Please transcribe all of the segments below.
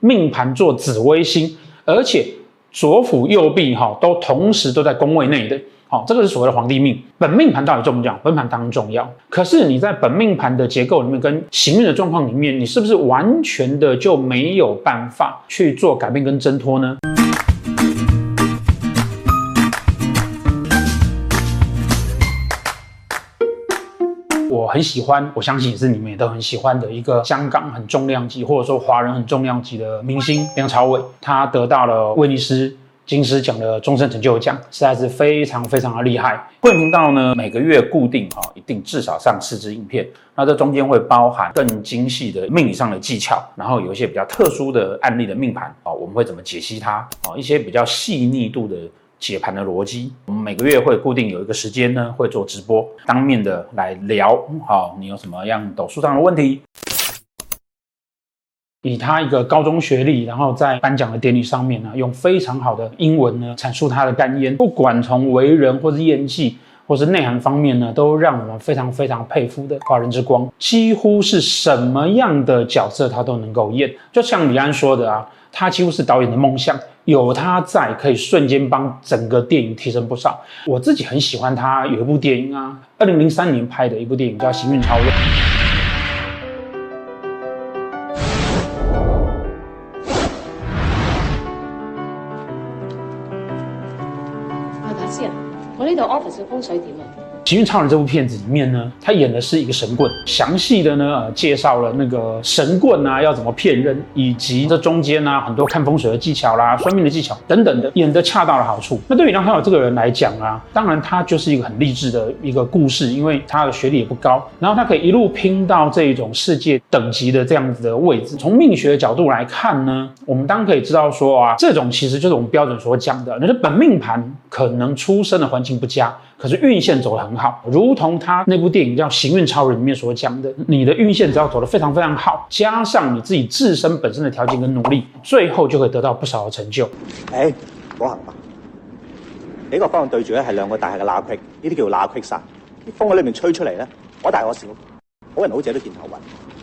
命盘做紫微星，而且左辅右弼哈都同时都在宫位内的。好，这个是所谓的皇帝命。本命盘到底重不重要？本盘当然重要。可是你在本命盘的结构里面跟行运的状况里面，你是不是完全的就没有办法去做改变跟挣脱呢？我很喜欢，我相信也是你们也都很喜欢的一个香港很重量级，或者说华人很重量级的明星梁朝伟，他得到了威尼斯。金狮奖的终身成就奖实在是非常非常的厉害。贵频道呢，每个月固定哈，一定至少上四支影片。那这中间会包含更精细的命理上的技巧，然后有一些比较特殊的案例的命盘啊，我们会怎么解析它啊？一些比较细腻度的解盘的逻辑。我们每个月会固定有一个时间呢，会做直播，当面的来聊。好，你有什么样斗数上的问题？以他一个高中学历，然后在颁奖的典礼上面呢，用非常好的英文呢阐述他的感言，不管从为人或是演技，或是内涵方面呢，都让我们非常非常佩服的华人之光，几乎是什么样的角色他都能够演。就像李安说的啊，他几乎是导演的梦想，有他在可以瞬间帮整个电影提升不少。我自己很喜欢他有一部电影啊，二零零三年拍的一部电影叫《行运超人》。我呢度 office 嘅风水点啊？《行运超人》这部片子里面呢，他演的是一个神棍，详细的呢、介绍了那个神棍啊要怎么骗人，以及这中间呢、啊、很多看风水的技巧啦、算命的技巧等等的，演得恰到了好处。那对于梁朝伟这个人来讲啊，当然他就是一个很励志的一个故事，因为他的学历也不高，然后他可以一路拼到这种世界等级的这样子的位置。从命学的角度来看呢，我们当然可以知道说啊，这种其实就是我们标准所讲的，那是本命盘可能出生的环境不佳。可是运线走得很好，如同他那部电影叫《行运超人》里面所讲的，你的运线只要走得非常非常好，加上你自己自身本身的条件跟努力，最后就会得到不少的成就。诶，好行吧？呢个方向对住咧系两个大厦嘅罅隙，呢啲叫罅隙煞。啲风喺里面吹出嚟咧，我大我小，好人好者都见头晕。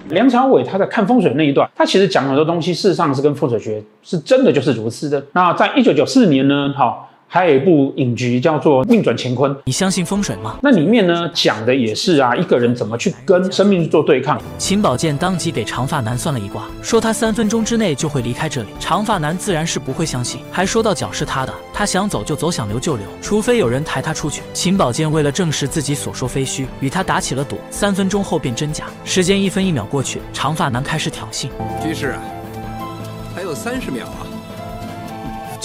梁朝伟他在看风水那一段，他其实讲很多东西，事实上是跟风水学是真的就是如此的。那在一九九四年呢，好。还有一部影集叫做《命转乾坤》，你相信风水吗？那里面呢，讲的也是啊，一个人怎么去跟生命去做对抗。秦宝剑当即给长发男算了一卦，说他三分钟之内就会离开这里。长发男自然是不会相信，还说到脚是他的，他想走就走，想留就留，除非有人抬他出去。秦宝剑为了证实自己所说非虚，与他打起了赌。三分钟后变真假，时间一分一秒过去，长发男开始挑衅：“居士啊，还有三十秒啊。”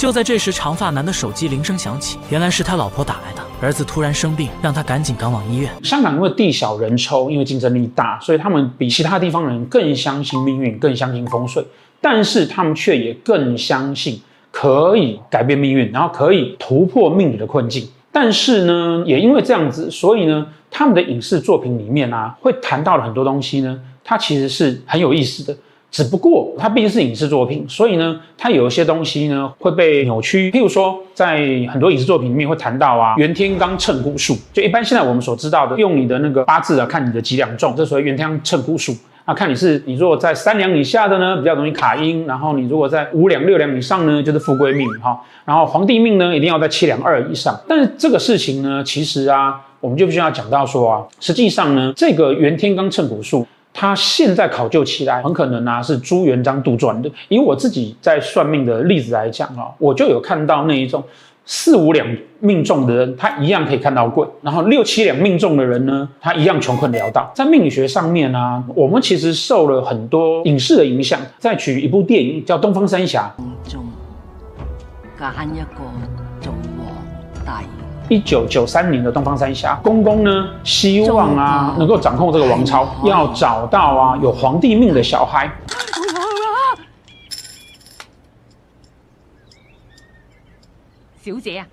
就在这时，长发男的手机铃声响起，原来是他老婆打来的。儿子突然生病，让他赶紧赶往医院。香港因为地小人稠，因为竞争力大，所以他们比其他地方人更相信命运，更相信风水。但是他们却也更相信可以改变命运，然后可以突破命理的困境。但是呢，也因为这样子，所以呢，他们的影视作品里面啊，会谈到了很多东西呢，它其实是很有意思的。只不过它毕竟是影视作品，所以呢，它有一些东西呢会被扭曲。譬如说，在很多影视作品里面会谈到啊，袁天罡称蛊术，就一般现在我们所知道的，用你的那个八字啊，看你的几两重，这所谓袁天罡称蛊术。啊，看你是你如果在三两以下的呢，比较容易卡阴；然后你如果在五两六两以上呢，就是富贵命哈。然后皇帝命呢，一定要在七两二以上。但是这个事情呢，其实啊，我们就必须要讲到说啊，实际上呢，这个袁天罡称蛊术。他现在考究起来，很可能啊是朱元璋杜撰的。以我自己在算命的例子来讲啊，我就有看到那一种四五两命中的人，他一样可以看到贵；然后六七两命中的人呢，他一样穷困潦倒。在命理学上面啊，我们其实受了很多影视的影响。再举一部电影叫《东方三侠》，中拣一个。一九九三年的东方三侠，公公呢希望啊能够掌控这个王朝，要找到啊有皇帝命的小孩。小姐啊，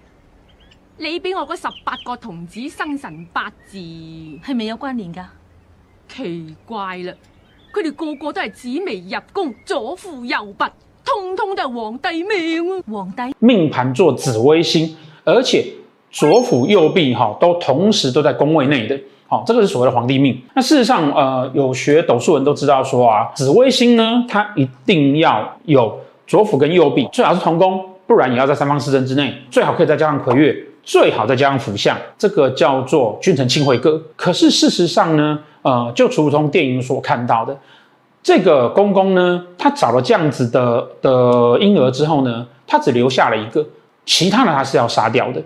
你俾我嗰十八个童子生辰八字系咪有关联噶？奇怪啦，佢哋个个都系紫微入宫，左辅右弼，通通都系皇帝命啊！皇帝命盘做紫微星，而且。左辅右弼哈都同时都在宫位内的，好，这个是所谓的皇帝命。那事实上，呃，有学斗数人都知道说啊，紫微星呢，它一定要有左辅跟右弼，最好是同宫，不然也要在三方四正之内，最好可以再加上魁月，最好再加上辅相，这个叫做君臣庆会歌。可是事实上呢，呃，就如同电影所看到的，这个公公呢，他找了这样子的的婴儿之后呢，他只留下了一个，其他的他是要杀掉的。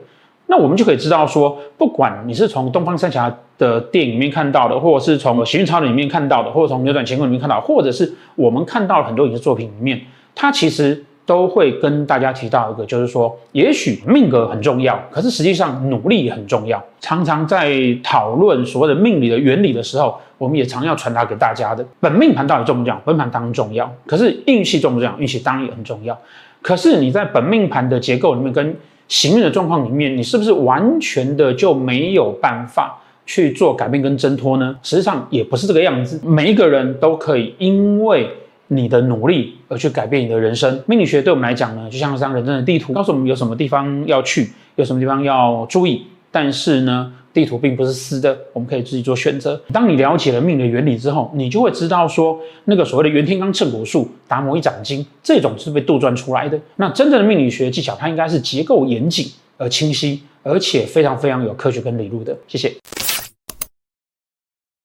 那我们就可以知道说，不管你是从东方三侠的电影里面看到的，或者是从《行运超人》里面看到的，或者从《扭转乾坤》里面看到，或者是我们看到很多影视作品里面，它其实都会跟大家提到一个，就是说，也许命格很重要，可是实际上努力也很重要。常常在讨论所谓的命理的原理的时候，我们也常要传达给大家的，本命盘到底重不重要？本盘当然重要，可是运气重不重要？运气当然也很重要。可是你在本命盘的结构里面跟行运的状况里面，你是不是完全的就没有办法去做改变跟挣脱呢？实际上也不是这个样子，每一个人都可以因为你的努力而去改变你的人生。命理学对我们来讲呢，就像一张人生的地图，告诉我们有什么地方要去，有什么地方要注意。但是呢，地图并不是私的，我们可以自己做选择。当你了解了命的原理之后，你就会知道说，那个所谓的袁天罡称骨术、达摩一掌经，这种是被杜撰出来的。那真正的命理学技巧，它应该是结构严谨而清晰，而且非常非常有科学跟理路的。谢谢。